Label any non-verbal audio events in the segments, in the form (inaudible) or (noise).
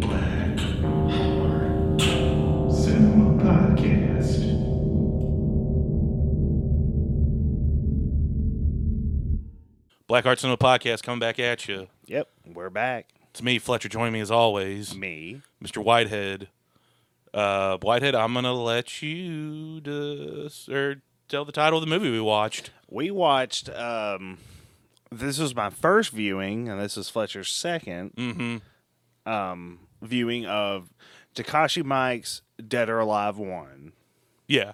Black Horror Cinema Podcast. Black Heart Cinema Podcast coming back at you. Yep, we're back. It's me, Fletcher. Joining me as always, Me. Mr. Whitehead. Uh, Whitehead, I'm gonna let you dis- or tell the title of the movie we watched. We watched. Um, this was my first viewing, and this is Fletcher's second Mm-hmm. um, viewing of Takashi Miike's Dead or Alive One. Yeah,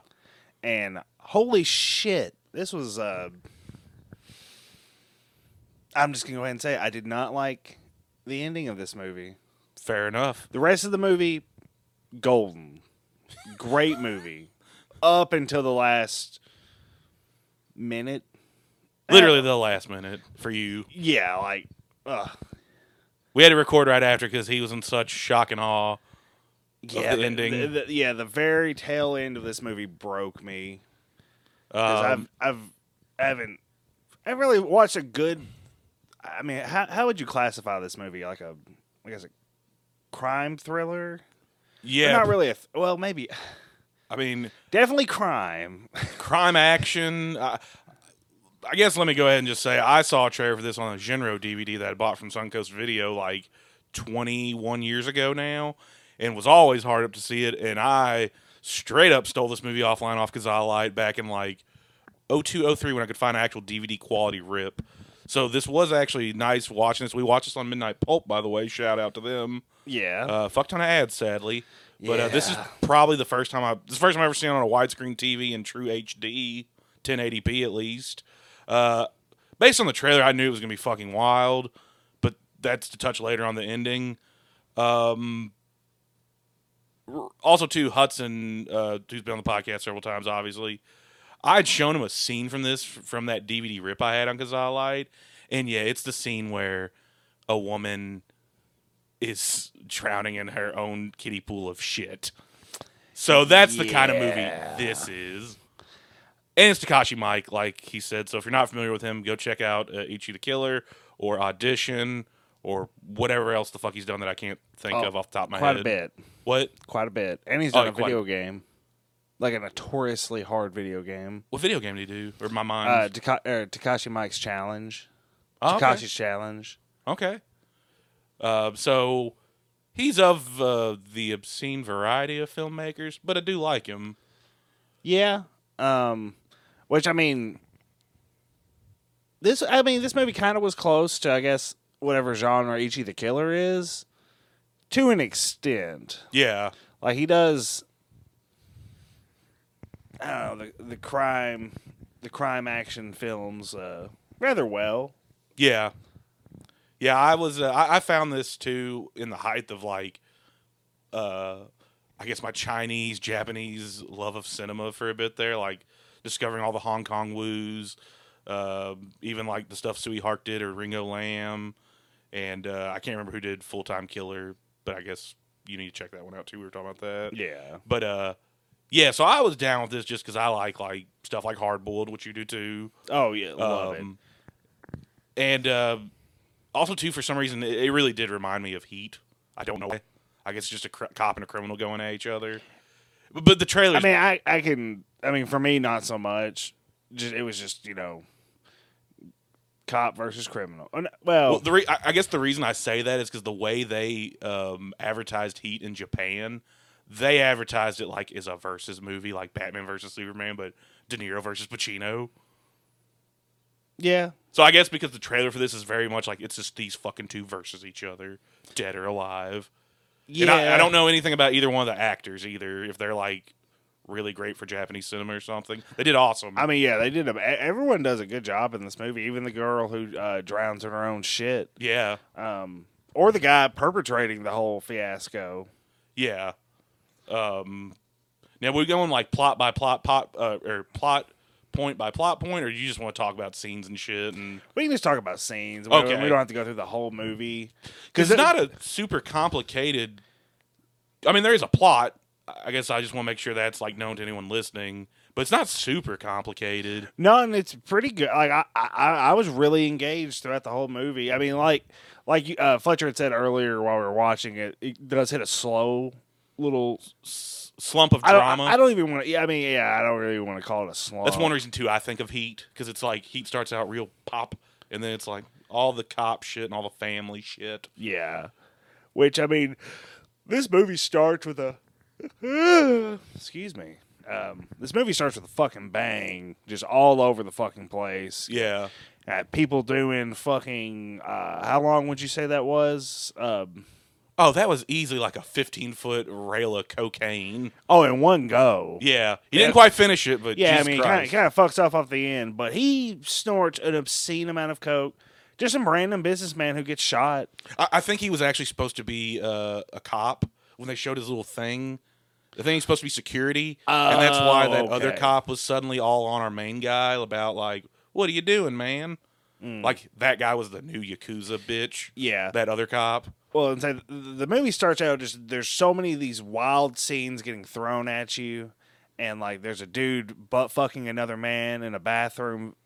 And holy shit, this was. Uh, I'm just gonna go ahead and say I did not like the ending of this movie. fair enough. The rest of the movie, golden, great movie, (laughs) up until the last minute. (laughs) Literally the last minute for you. Yeah, like, ugh. We had to record right after because he was in such shock and awe. yeah, the ending. the- the- yeah, the very tail end of this movie broke me. Um, I've, I've, I haven't, I haven't really watched a good. I mean, how how would you classify this movie? Like a, I guess a crime thriller? But yeah, not really a. Th- well, maybe, (sighs) I mean, definitely crime. (laughs) crime action. I, I guess let me go ahead and just say I saw a trailer for this on a Genro DVD that I bought from Suncoast Video like 21 years ago now, and was always hard up to see it. And I straight up stole this movie offline off Kazaa back in like 02, 03 when I could find an actual DVD quality rip. So this was actually nice watching this. We watched this on Midnight Pulp, by the way. Shout out to them. Yeah. Uh, fuck ton of ads, sadly. But uh, this is probably the first time I this is the first time I've ever seen it on a widescreen TV in true HD, 1080p at least. Uh, based on the trailer, I knew it was gonna be fucking wild, but that's to touch later on the ending. Um, also, too, Hudson, uh, who's been on the podcast several times, obviously, I'd shown him a scene from this from that DVD rip I had on Kazaa Lite, and yeah, it's the scene where a woman is drowning in her own kiddie pool of shit. So that's the kind of movie this is. And it's Takashi Miike, like he said. So if you're not familiar with him, go check out uh, Ichi the Killer or Audition or whatever else the fuck he's done that I can't think Oh, of off the top of my quite head. Quite a bit. What? Quite a bit. And he's Oh, done a quite- video game. Like a notoriously hard video game. What video game did he do? Or my mind? Uh, Taka- er, Takashi Mike's Challenge. Oh, okay. Takashi's Challenge. Okay. Uh, so he's of uh, the obscene variety of filmmakers, but I do like him. Yeah. Um, which I mean, this I mean this movie kind of was close to I guess whatever genre Ichi the Killer is, to an extent. Yeah. Like he does. I don't know the the crime, the crime action films uh, rather well. Yeah. Yeah, I was. Uh, I, I found this too in the height of like, uh, I guess my Chinese, Japanese love of cinema for a bit there, like discovering all the Hong Kong woos, uh, even like the stuff Tsui Hark did or Ringo Lam, and uh, I can't remember who did Full Time Killer, but I guess you need to check that one out too. We were talking about that. Yeah. But uh, yeah, so I was down with this just because I like like stuff like Hard Boiled, which you do too. Oh yeah, love it. Um, And uh, also, too, for some reason, it, it really did remind me of Heat. I don't know why. I guess it's just a cr- cop and a criminal going at each other. But, but the trailer, I mean, I I can. I mean, for me, not so much. Just it was just you know, cop versus criminal. Well, well, the re- I, guess the reason I say that is because the way they um, advertised Heat in Japan, they advertised it like as a versus movie, like Batman versus Superman, but De Niro versus Pacino. yeah, So I guess because the trailer for this is very much like it's just these fucking two versus each other, dead or alive. yeah. And I, I don't know anything about either one of the actors either. If they're like really great for Japanese cinema or something, they did awesome. I mean, yeah, they did. A, everyone does a good job in this movie. Even the girl who uh, drowns in her own shit, yeah, um, or the guy perpetrating the whole fiasco. yeah. Um, now we're going like plot by plot, pot uh, or plot point by plot point, or you just want to talk about scenes and shit and We can just talk about scenes. We, Okay. we don't have to go through the whole movie because it's not a super complicated. I mean, there is a plot. I guess I just want to make sure that's like known to anyone listening. but it's not super complicated. No, and it's pretty good. Like I, I, I was really engaged throughout the whole movie. I mean, like, like you- uh, Fletcher had said earlier while we were watching it, it does hit a slow little S- slump of I don't, drama. I, don't even want to. Yeah, I mean, yeah, I don't really want to call it a slow. That's one reason too. I think of Heat because it's like Heat starts out real pop, and then it's like all the cop shit and all the family shit. Yeah, which I mean, this movie starts with a. (sighs) excuse me. Um, this movie starts with a fucking bang, just all over the fucking place. Yeah, Uh, people doing fucking. Uh, how long would you say that was? Um, Oh, that was easily like a 15 foot rail of cocaine. oh, in one go. Yeah. He Yeah. didn't quite finish it, but Yeah, Jesus I mean, kind of, kind of fucks off off the end, but he snorts an obscene amount of coke. Just some random businessman who gets shot. I, I think he was actually supposed to be uh, a cop when they showed his little thing. The thing he's supposed to be security, and that's why that Oh, other cop was suddenly all on our main guy about like, "What are you doing, man?" Like that guy was the new yakuza bitch. Mm. Yeah. That other cop. Well, and so the movie starts out just there's so many of these wild scenes getting thrown at you, and like there's a dude butt fucking another man in a bathroom.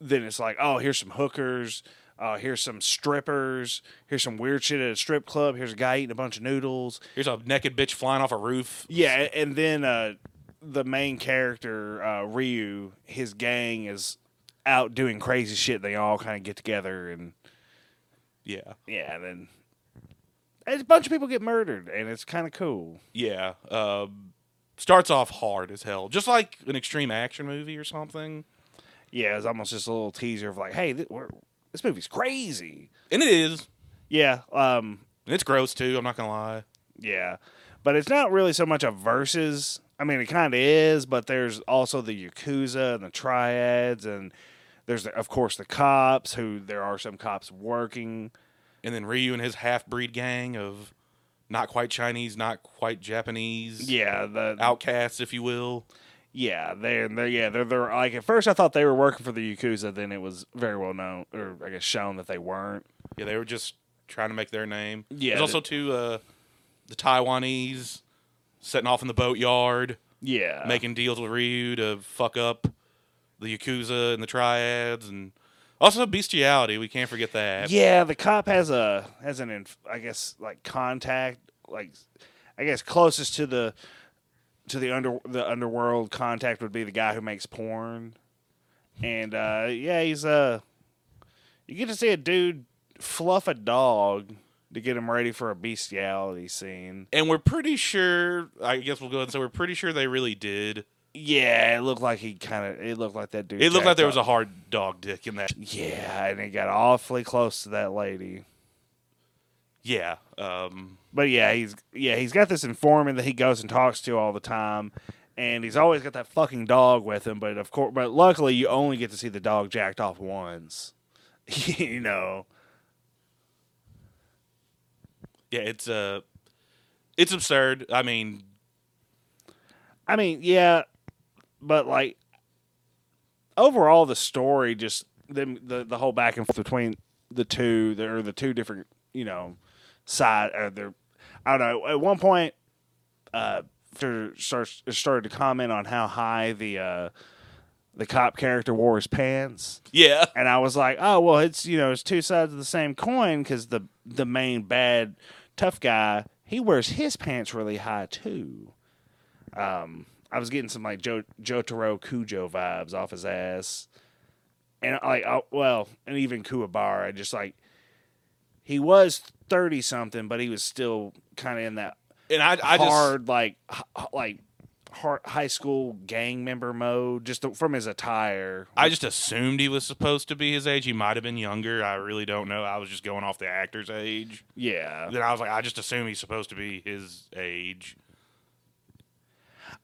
Then it's like, oh, here's some hookers. Uh, here's some strippers. Here's some weird shit at a strip club. Here's a guy eating a bunch of noodles. Here's a naked bitch flying off a roof. Yeah, and then uh, the main character uh, Ryu, his gang is out doing crazy shit. They all kind of get together and Yeah. yeah, and then and a bunch of people get murdered, and it's kind of cool. Yeah. Um, starts off hard as hell, just like an extreme action movie or something. Yeah, it's almost just a little teaser of like, hey, th- we're, this movie's crazy. And it is. Yeah, um, it's gross too. I'm not gonna lie. yeah, but it's not really so much a versus. I mean, it kind of is, but there's also the yakuza and the triads, and there's of course the cops. Who there are some cops working. And then Ryu and his half breed gang of not quite Chinese, not quite Japanese, Yeah, the outcasts, if you will. Yeah they're they're yeah they're they're like at first I thought they were working for the yakuza. Then it was very well known, or I guess shown that they weren't. Yeah, they were just trying to make their name. Yeah, There's also two uh, the Taiwanese setting off in the boatyard, Yeah, making deals with Ryu to fuck up the Yakuza and the triads and also bestiality. We can't forget that. Yeah, the cop has a has an inf- I guess like contact like I guess closest to the to the under the underworld contact would be the guy who makes porn. And uh yeah, he's uh you get to see a dude fluff a dog to get him ready for a bestiality scene. And we're pretty sure, I guess we'll go ahead and say we're pretty sure they really did. Yeah, it looked like he kind of it looked like that dude. It looked like there was a hard dog dick in that. Yeah, and he got awfully close to that lady. Yeah. Um, But yeah, he's yeah he's got this informant that he goes and talks to all the time, and he's always got that fucking dog with him. But of course, but luckily you only get to see the dog jacked off once. (laughs) you know. yeah, it's uh, it's absurd. I mean, I mean, yeah, but like overall, the story just them the the whole back and forth between the two, there are the two different you know side. Or they're I don't know. At one point, uh, starts started to comment on how high the uh the cop character wore his pants. yeah, And I was like, oh well, it's you know it's two sides of the same coin because the the main bad tough guy he wears his pants really high too. Um, I was getting some like jo- Jotaro Kujo vibes off his ass, and like oh, well, and even Kuwabara, just like he was thirty something, but he was still kind of in that and I, I just hard like h- like hard, high school gang member mode just from his attire. I just assumed he was supposed to be his age. He might have been younger. I really don't know. I was just going off the actor's age. yeah, Then I was like, I just assume he's supposed to be his age.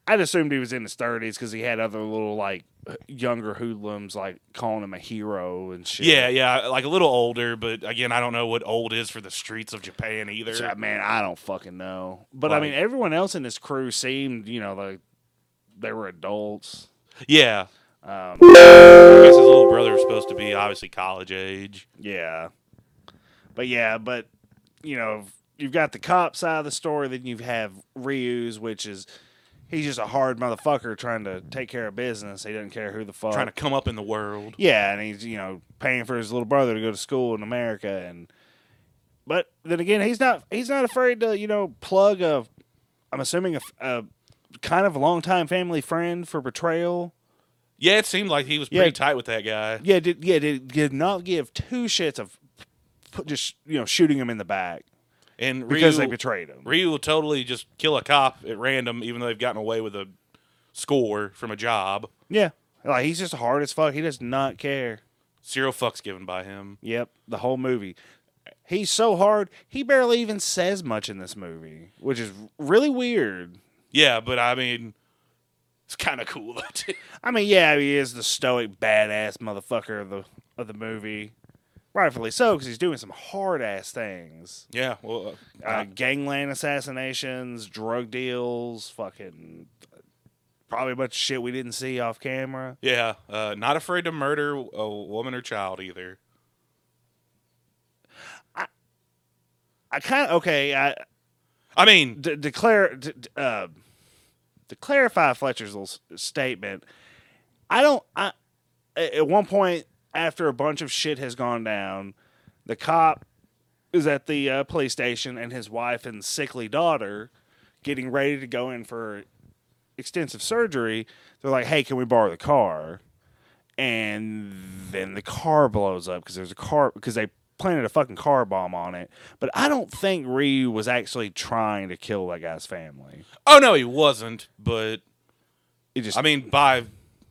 I'd assumed he was in his thirties because he had other little like younger hoodlums like calling him a hero and shit. Yeah, yeah, like a little older, but again, I don't know what old is for the streets of Japan either. So, man, I don't fucking know. But I mean, everyone else in this crew seemed, you know, like they were adults. Yeah, Um, I guess his little brother was supposed to be obviously college age. yeah, but yeah, but you know, you've got the cop side of the story, then you have Ryu's, which is he's just a hard motherfucker trying to take care of business. He doesn't care who the fuck. Trying to come up in the world. yeah, and he's you know paying for his little brother to go to school in America, and but then again, he's not he's not afraid to you know plug a. I'm assuming a, a kind of a longtime family friend for betrayal. Yeah, it seemed like he was Yeah. pretty tight with that guy. Yeah, did yeah did, did not give two shits of just you know shooting him in the back And because they betrayed him. Ryu will totally just kill a cop at random, even though they've gotten away with a score from a job. Yeah, like he's just hard as fuck. He does not care. Zero fucks given by him. Yep, the whole movie. He's so hard. He barely even says much in this movie, which is really weird. Yeah, but I mean, it's kind of cool. I mean, yeah, he is the stoic badass motherfucker of the of the movie, rightfully so, because he's doing some hard ass things. yeah, well, uh, Uh, gangland assassinations, drug deals, fucking probably a bunch of shit we didn't see off camera. yeah, uh, not afraid to murder a woman or child either. I I kind of okay. I I mean, to declare to, uh, to clarify Fletcher's little s- statement. I don't. I at one point after a bunch of shit has gone down, the cop is at the uh, police station and his wife and sickly daughter getting ready to go in for extensive surgery. They're like, "Hey, can we borrow the car?" And then the car blows up because there's a car because they planted a fucking car bomb on it. But I don't think Ryu was actually trying to kill that guy's family. oh no, he wasn't. But It just I mean, by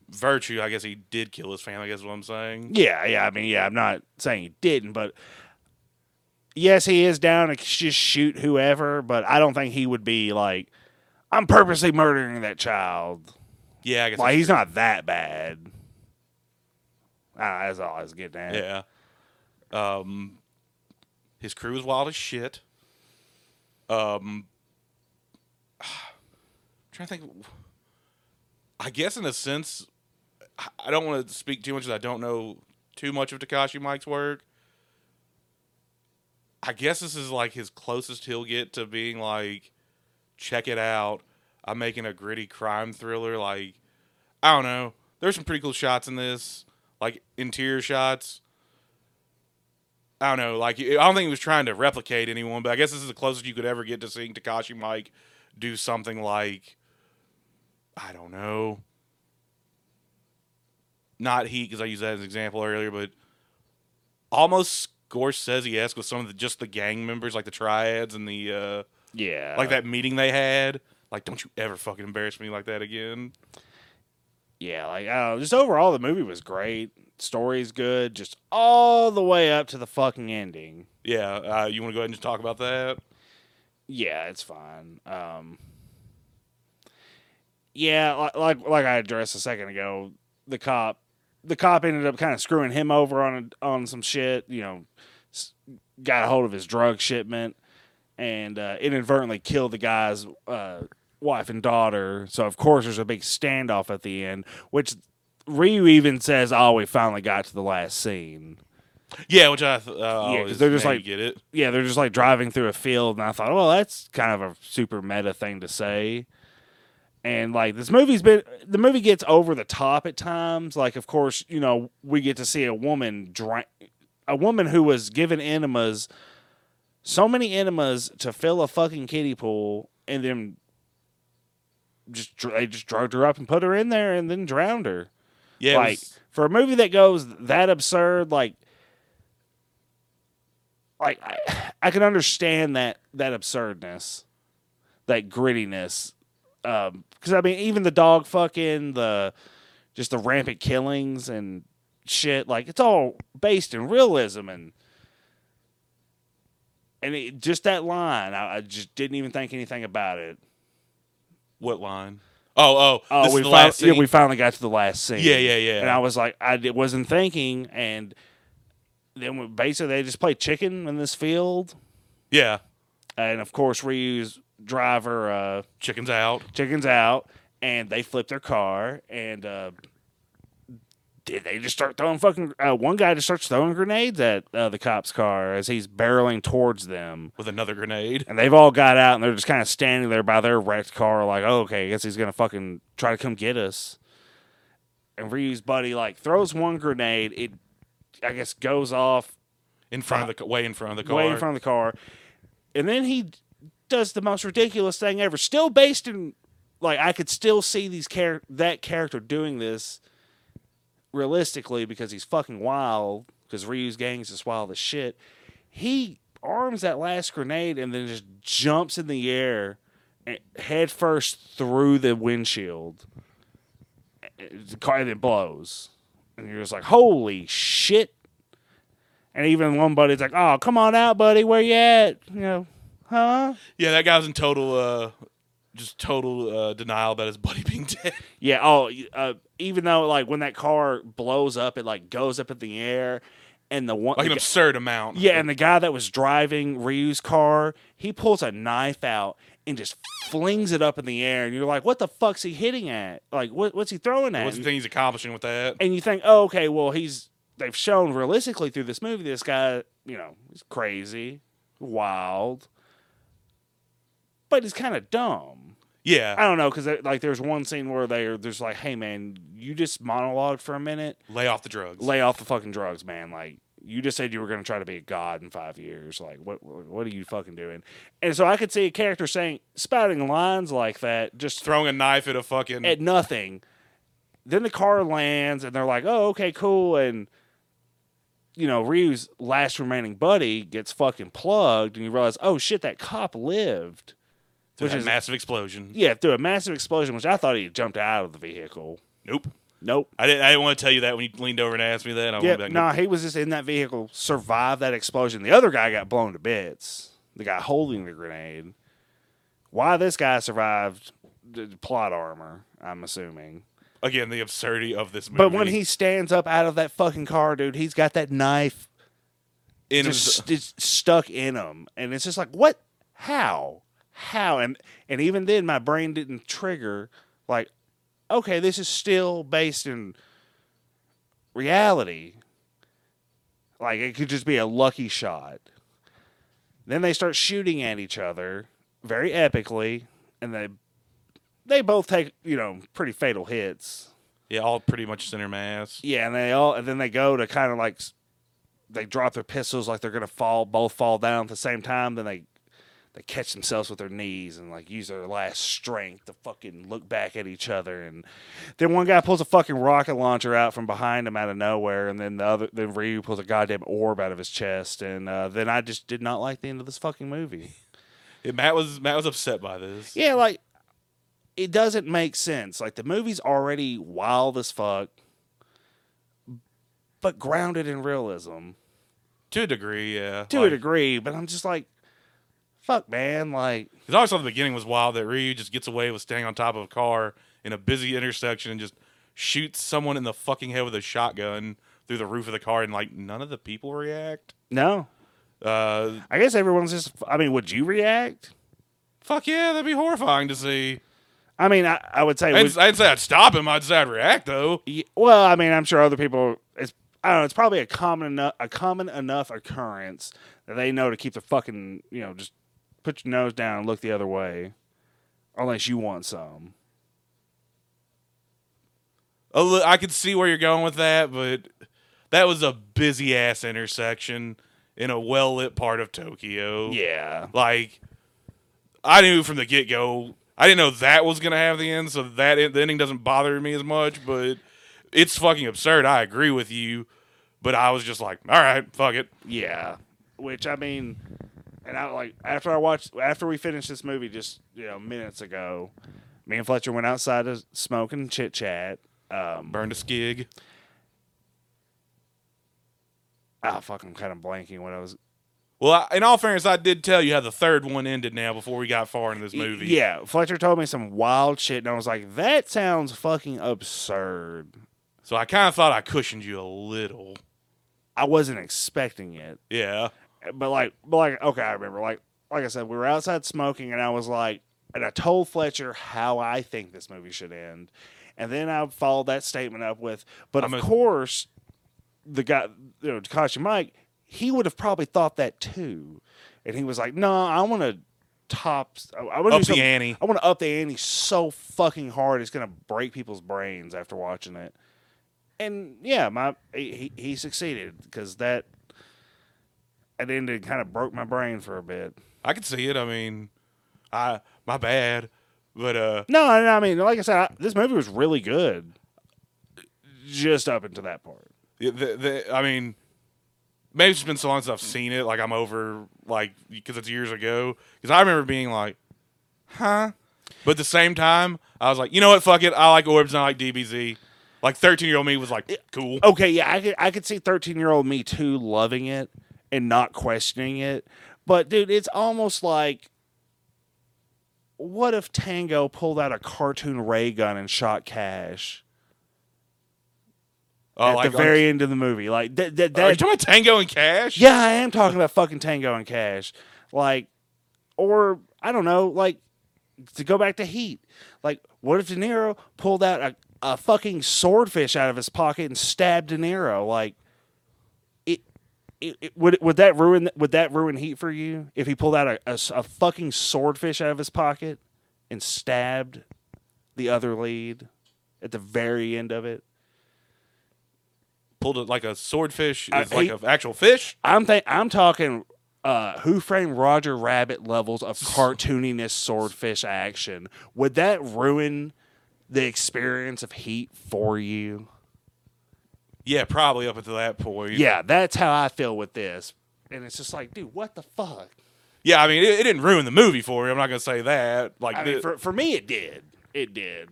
virtue, I guess he did kill his family. I guess is what I'm saying. Yeah, yeah. I mean, yeah. I'm not saying he didn't, but yes, he is down to just shoot whoever. But I don't think he would be like, I'm purposely murdering that child. Yeah, I guess. Like he's true. not that bad. Ah, that's all I was getting at. Yeah. Um, his crew is wild as shit. Um, (sighs) trying to think. I guess in a sense, I- don't want to speak too much because I don't know too much of Takashi Miike's work. I guess this is like his closest he'll get to being like, check it out. I'm making a gritty crime thriller. Like, I don't know. There's some pretty cool shots in this, like interior shots. I don't know. Like, I don't think he was trying to replicate anyone, but I guess this is the closest you could ever get to seeing Takashi Miike do something like, I don't know, not Heat because I used that as an example earlier, but almost Scorsese-esque with some of the just the gang members, like the triads and the uh, Yeah. like that meeting they had. Like, don't you ever fucking embarrass me like that again. Yeah, like I know, just overall the movie was great. Story's good, just all the way up to the fucking ending. Yeah, uh, you want to go ahead and just talk about that? Yeah, it's fine. Um, yeah, like, like like I addressed a second ago, the cop, the cop ended up kind of screwing him over on a, on some shit. You know, got a hold of his drug shipment and uh, inadvertently killed the guy's uh, wife and daughter. So of course there's a big standoff at the end, which Ryu even says, "Oh, we finally got to the last scene." Yeah, which I th- uh, Yeah, 'cause always they're just like- get it. yeah, they're just like driving through a field, and I thought, well, that's kind of a super meta thing to say. And like this movie's been, the movie gets over the top at times. Like, of course, you know, we get to see a woman drink, a woman who was given enemas, so many enemas to fill a fucking kiddie pool, and then just they just drugged her up and put her in there, and then drowned her Yeah, like was- for a movie that goes that absurd like like I, I can understand that that absurdness that grittiness um because i mean even the dog fucking the just the rampant killings and shit like it's all based in realism and and it, just that line I, I just didn't even think anything about it what line? Oh, oh, Oh, we is the fin- last yeah, we finally got to the last scene. Yeah, yeah, yeah. And I was like, I wasn't thinking, and then basically they just play chicken in this field, yeah, and of course Ryu's driver uh, chicken's out. chickens out, and they flip their car, and uh, did they just start throwing fucking? Uh, one guy just starts throwing grenades at uh, the cop's car as he's barreling towards them, with another grenade. and they've all got out and they're just kind of standing there by their wrecked car, like, oh, okay, I guess he's gonna fucking try to come get us. And Ryu's buddy like throws one grenade. It, I guess, goes off In front of the way in front of the car. way in front of the car, and then he does the most ridiculous thing ever. Still based in like I could still see these char- that character doing this realistically because he's fucking wild. Because Ryu's gang is just wild as shit. He arms that last grenade and then just jumps in the air, eh, and head first through the windshield. The car then blows, and you're just like, "Holy shit!" And even one buddy's like, "Oh, come on out, buddy. Where you at? You know, huh?" Yeah, that guy was in total, uh, just total uh, denial about his buddy being (laughs) dead. Yeah. Oh, uh, even though like when that car blows up, it like goes up in the air, and the one, Like an the, absurd amount. yeah, and the guy that was driving Ryu's car, he pulls a knife out and just flings it up in the air, and you're like, "What the fuck's he hitting at? Like, what, what's he throwing at?" What's the thing he's accomplishing with that? and you think, oh, okay, well, he's they've shown realistically through this movie, this guy, you know, he's crazy, wild, but it's kind of dumb. Yeah, I don't know because uh, like there's one scene where they're there's like, hey man, you just monologue for a minute, lay off the drugs. lay off the fucking drugs, man. Like you just said you were going to try to be a god in five years. Like what what are you fucking doing? And so I could see a character saying spouting lines like that, just Throwing a knife at a fucking. at nothing. Then the car lands, and they're like, "Oh, okay, cool." And you know, Ryu's last remaining buddy gets fucking plugged, and you realize, "Oh shit, that cop lived." To which is- massive explosion. Yeah, through a massive explosion, which I thought he jumped out of the vehicle. Nope. Nope. I didn't. I didn't want to tell you that when you leaned over and asked me that. I Yeah, back. no, he was just in that vehicle, survived that explosion. The other guy got blown to bits. The guy holding the grenade. Why this guy survived? the Plot armor, I'm assuming. Again, the absurdity of this movie. But when he stands up out of that fucking car, dude, he's got that knife in just his, stuck in him, and it's just like, what? How? How? And and even then, my brain didn't trigger. Like, okay, this is still based in reality. Like it could just be a lucky shot. Then they start shooting at each other very epically, and they they both take you know pretty fatal hits. yeah, all pretty much center mass. Yeah, and they all and then they go to kind of like they drop their pistols like they're gonna fall, both fall down at the same time. Then they they catch themselves with their knees and like use their last strength to fucking look back at each other. And then one guy pulls a fucking rocket launcher out from behind him out of nowhere, and then the other then Ryu pulls a goddamn orb out of his chest. And uh, then I just did not like the end of this fucking movie. (laughs) Yeah, Matt was Matt was upset by this. Yeah, like it doesn't make sense. Like the movie's already wild as fuck, but grounded in realism To a degree, yeah. to a degree. But I'm just like, fuck, man. Like, Because I always thought the beginning was wild that Ryu just gets away with staying on top of a car in a busy intersection and just shoots someone in the fucking head with a shotgun through the roof of the car, and like none of the people react. no. Uh, I guess everyone's just. I mean, would you react? fuck yeah, that'd be horrifying to see. I mean, I, I would say. I would- didn't, I didn't say I'd stop him. I'd say I'd react though. y- well, I mean, I'm sure other people. It's. I don't know. It's probably a common enough a common enough occurrence that they know to keep the fucking you know just put your nose down and look the other way, unless you want some. I could see where you're going with that, but that was a busy ass intersection in a well lit part of Tokyo. Yeah. Like, I knew from the get go. I didn't know that was gonna have the end, so that the ending doesn't bother me as much. But it's fucking absurd. I agree with you, but I was just like, all right, fuck it. Yeah, which I mean, and I like after I watched after we finished this movie just you know minutes ago, me and Fletcher went outside to smoke and chit chat. Um, Burned a skig. ah, fuck, I'm kind of blanking what I was. Well, I, in all fairness, I did tell you how the third one ended now before we got far into this movie. Yeah, Fletcher told me some wild shit, and I was like, that sounds fucking absurd. So I kind of thought I cushioned you a little. I wasn't expecting it, Yeah. But like, but like, okay, I remember. Like, like I said, we were outside smoking, and I was like, and I told Fletcher how I think this movie should end, And then I followed that statement up with, but I'm of a- course, the guy, you know, Takashi Miike, he would have probably thought that too. And he was like, no, I want to top, I, want Up to the ante. I want to up the ante so fucking hard it's gonna break people's brains after watching it. And yeah, my he he succeeded because that at ended kind of broke my brain for a bit. I could see it. I mean, I my bad, but uh, No, I I mean, like I said, I, this movie was really good, just up until that part. the, the, I mean, maybe it's been so long since I've seen it. Like I'm over like because it's years ago. Because I remember being like, huh, but at the same time, I was like, you know what, fuck it. I like orbs and I like DBZ. Like 13 year old me was like, cool. Okay, yeah, I could I could see thirteen year old me too loving it and not questioning it, but dude, it's almost like. What if Tango pulled out a cartoon ray gun and shot Cash? Oh, at like the very end of the movie. Like that. that, Are you talking about Tango and Cash? yeah, I am talking about fucking Tango and Cash. Like, or I don't know. Like to go back to Heat. Like, what if De Niro pulled out a, a fucking swordfish out of his pocket and stabbed De Niro? Like. It, it, would would that ruin would that ruin Heat for you if he pulled out a a fucking swordfish out of his pocket and stabbed the other lead at the very end of it? Pulled it like a swordfish. I- like an actual fish. I'm think I'm talking uh, Who Framed Roger Rabbit levels of cartooniness swordfish action. Would that ruin the experience of Heat for you? Yeah, probably up until that point. Yeah, that's how I feel with this. And it's just like, dude, what the fuck? Yeah, I mean, it, it didn't ruin the movie for you. I'm not gonna say that. Like, I mean, the- for for me, it did. It did,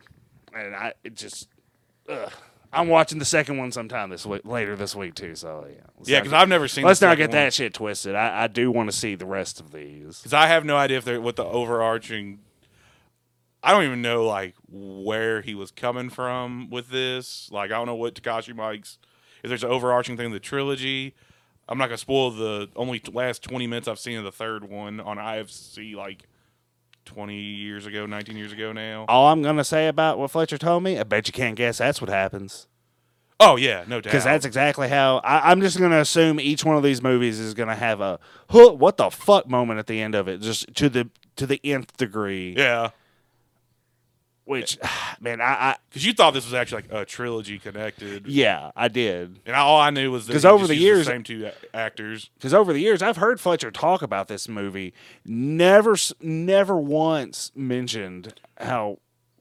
and I it just. Ugh. I'm watching the second one sometime this week, later this week too. So yeah, let's yeah, because I've never seen. let's not get that shit twisted. I, I do want to see the rest of these. because I have no idea if they're what the overarching. I don't even know like where he was coming from with this. Like I don't know what Takashi Miike's. If there's an overarching thing in the trilogy, I'm not gonna spoil the only t- last 20 minutes I've seen of the third one on IFC like 20 years ago, 19 years ago now. All I'm gonna say about what Fletcher told me, I bet you can't guess that's what happens. Oh yeah, no doubt. Because that's exactly how I, I'm just gonna assume each one of these movies is gonna have a huh, what the fuck moment at the end of it, just to the to the nth degree. yeah. Which, (sighs) man, I, I Because you thought this was actually like a trilogy connected, yeah, I did. and I, all I knew was that 'Cause he over the years- same two a- actors. Because over the years, I've heard Fletcher talk about this movie. Never, never once mentioned how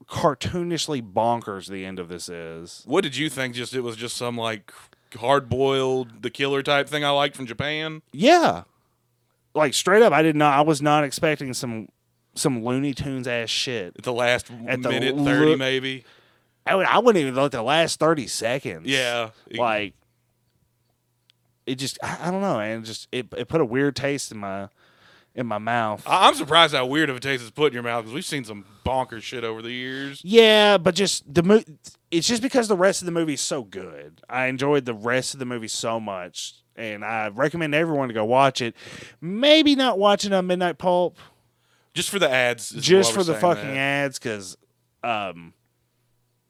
cartoonishly bonkers the end of this is. What did you think? Just it was just some like hard boiled the killer type thing I liked from Japan. Yeah, like straight up, I did not. I was not expecting some some Looney Tunes ass shit. At the last At the minute lo- thirty, maybe. I, would, I wouldn't even look the last thirty seconds. Yeah, like it just I, I don't know, and it just it it put a weird taste in my in my mouth. I- I'm surprised how weird of a taste it's put in your mouth because we've seen some bonkers shit over the years. yeah, but just the mo- it's just because the rest of the movie is so good. I enjoyed the rest of the movie so much, and I recommend everyone to go watch it. Maybe not watching on Midnight Pulp Just for the ads, just for the fucking that. ads, because um,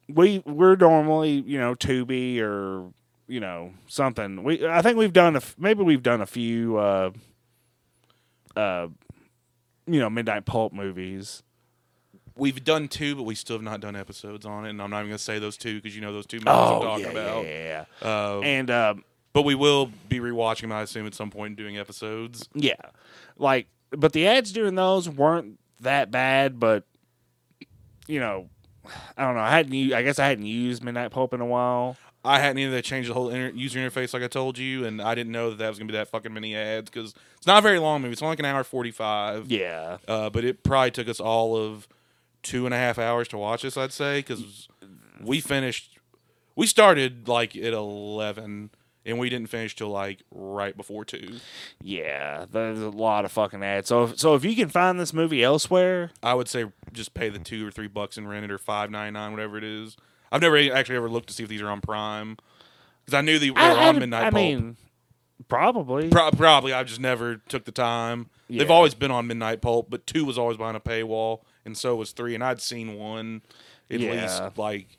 we we're normally you know Tubi or you know something. We I think we've done a maybe we've done a few uh, uh, you know Midnight Pulp movies. We've done two, but we still have not done episodes on it, and I'm not even gonna say those two because you know those two movies I'm talking Oh, yeah, about. yeah, yeah. Uh, And um, but we will be rewatching them, I assume, at some point and doing episodes. yeah, like but the ads during those weren't that bad, but you know. I don't know. I hadn't. I guess I hadn't used Midnight Pulp in a while. I hadn't either changed the whole inter- user interface like I told you, and I didn't know that that was gonna be that fucking many ads because it's not a very long movie. It's only like an hour forty five. Yeah, Uh, but it probably took us all of two and a half hours to watch this. I'd say because we finished, we started like at eleven, and we didn't finish till like right before two. Yeah, there's a lot of fucking ads. So, so if you can find this movie elsewhere, I would say just pay the two or three bucks and rent it, or five ninety nine, whatever it is. I've never actually ever looked to see if these are on Prime because I knew they were I, on I- Midnight I Pulp. mean, probably. Pro- probably I just never took the time. They've always been on Midnight Pulp, but two was always behind a paywall, and so was three. And I'd seen one at Yeah. least like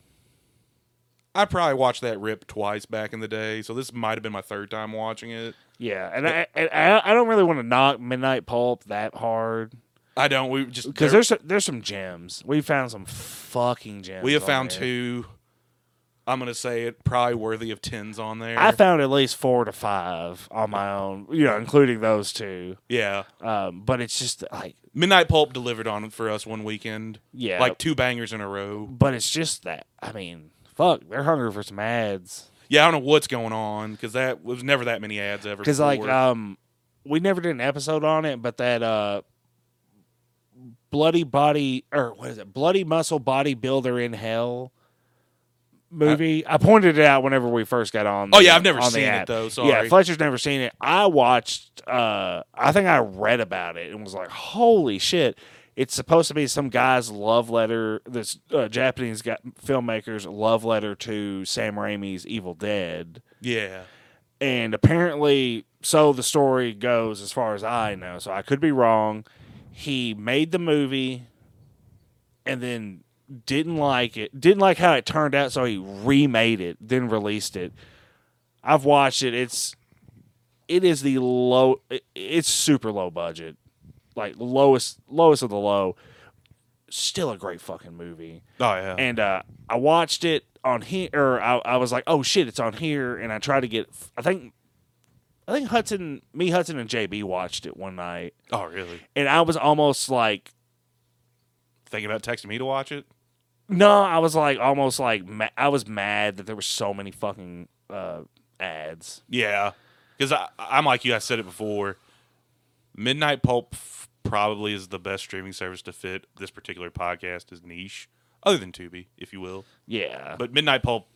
I probably watched that rip twice back in the day, so this might have been my third time watching it. Yeah, and I, and I I don't really want to knock Midnight Pulp that hard I don't. We just because there's some- there's some gems. We found some fucking gems. we have found there. two. I'm gonna say it probably worthy of tens on there. I found at least four to five on my own, you know, including those two. yeah, Um, but it's just like, Midnight Pulp delivered on for us one weekend. yeah, like two bangers in a row. but it's just that. I mean, fuck, they're hungry for some ads. Yeah, I don't know what's going on because that was never that many ads ever. Because like, um, we never did an episode on it, but that uh, bloody body or what is it? Bloody muscle bodybuilder in hell movie. I, pointed it out whenever we first got on. oh yeah, I've never seen it though. Sorry. Yeah, Fletcher's never seen it. I watched. uh I think I read about it and was like, "Holy shit!" It's supposed to be some guy's love letter. This uh, Japanese guy, filmmaker's love letter to Sam Raimi's Evil Dead, yeah. and apparently, so the story goes, as far as I know. So I could be wrong. He made the movie, and then didn't like it. Didn't like how it turned out, so he remade it, then released it. I've watched it. It's it is the low. It's super low budget, like lowest lowest of the low. Still a great fucking movie. Oh yeah. And uh, I watched it on here, or I, I was like, "Oh shit, it's on here!" And I tried to get. I think, I think Hudson, me, Hudson, and JB watched it one night, oh really? and I was almost like, Thinking about texting me to watch it? no, I was like almost like ma- I was mad that there were so many fucking uh, ads. Yeah, because I'm like you. I said it before. Midnight Pulp probably is the best streaming service to fit this particular podcast is niche, other than Tubi, if you will. Yeah, But Midnight Pulp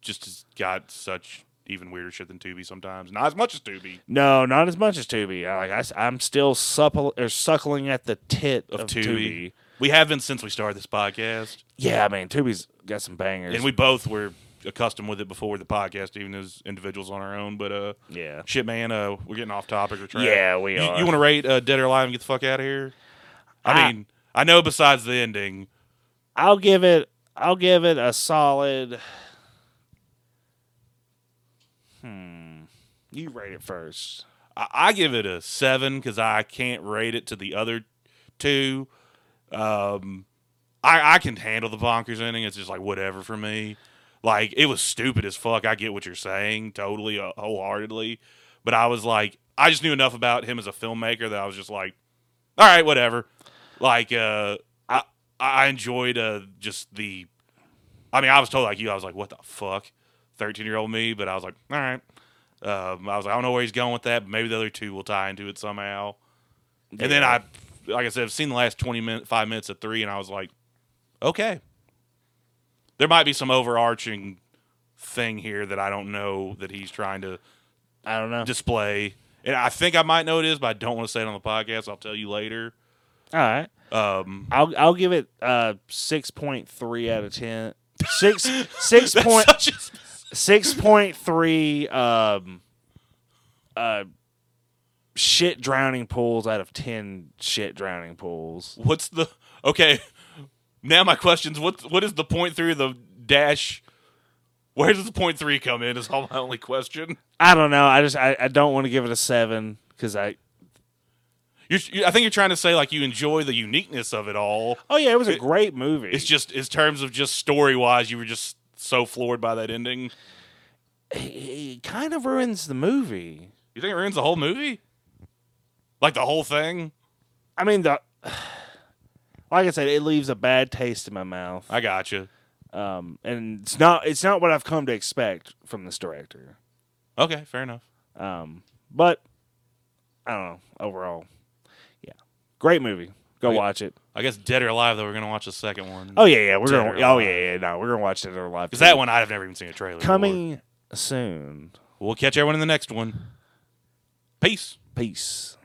just has got such even weirder shit than Tubi sometimes. Not as much as Tubi. no, not as much as Tubi. Like I, am still supple or suckling at the tit Of of, Tubi. Tubi. We have been since we started this podcast, Yeah, I mean Tubi's got some bangers. and we both were accustomed with it before the podcast, even as individuals on our own. But uh, yeah, shit, man, uh, we're getting off topic or track. Yeah, we you, are. You want to rate uh, Dead or Alive and get the fuck out of here? I, I- mean, I know besides the ending, I'll give it. I'll give it a solid. Hmm. You rate it first. I, I give it a seven because I can't rate it to the other two. Um, I, I can handle the bonkers ending. It's just like whatever for me. Like it was stupid as fuck. I get what you're saying, totally, uh, wholeheartedly. But I was like, I just knew enough about him as a filmmaker that I was just like, all right, whatever. Like, uh, I I enjoyed uh just the. I mean, I was told like you. I was like, what the fuck, thirteen year old me. But I was like, all right. Um, I was like, I don't know where he's going with that, but maybe the other two will tie into it somehow. And then I, like I said, I've seen the last twenty minutes, five minutes of three, and I was like, okay, there might be some overarching thing here that I don't know that he's trying to I don't know. display. And I think I might know it is, but I don't want to say it on the podcast. I'll tell you later. All right. Um, I'll I'll give it uh six point three out of ten. Six (laughs) six point a- six point three um uh shit drowning pools out of ten shit drowning pools. what's the okay? Now my question's what what is the point through the dash? Where does the point three come in? Is all my only question. I don't know. I just I, I don't want to give it a seven because I You're, you, I think you're trying to say like you enjoy the uniqueness of it all. oh yeah it was a It- great movie. It's just in terms of just story wise, you were just so floored by that ending. it, it kind of ruins the movie. You think it ruins the whole movie? Like the whole thing? I mean the like I said, it leaves a bad taste in my mouth. I got you. Um, and it's not it's not what I've come to expect from this director. Okay, fair enough. Um, but I don't know. Overall, yeah, great movie. Go Okay. watch it. I guess Dead or Alive though. We're gonna watch the second one. Oh yeah, yeah, we're Dead gonna. Oh yeah, yeah. No, we're gonna watch it or live. because that one I've never even seen a trailer. coming soon. We'll catch everyone in the next one. Peace. Peace.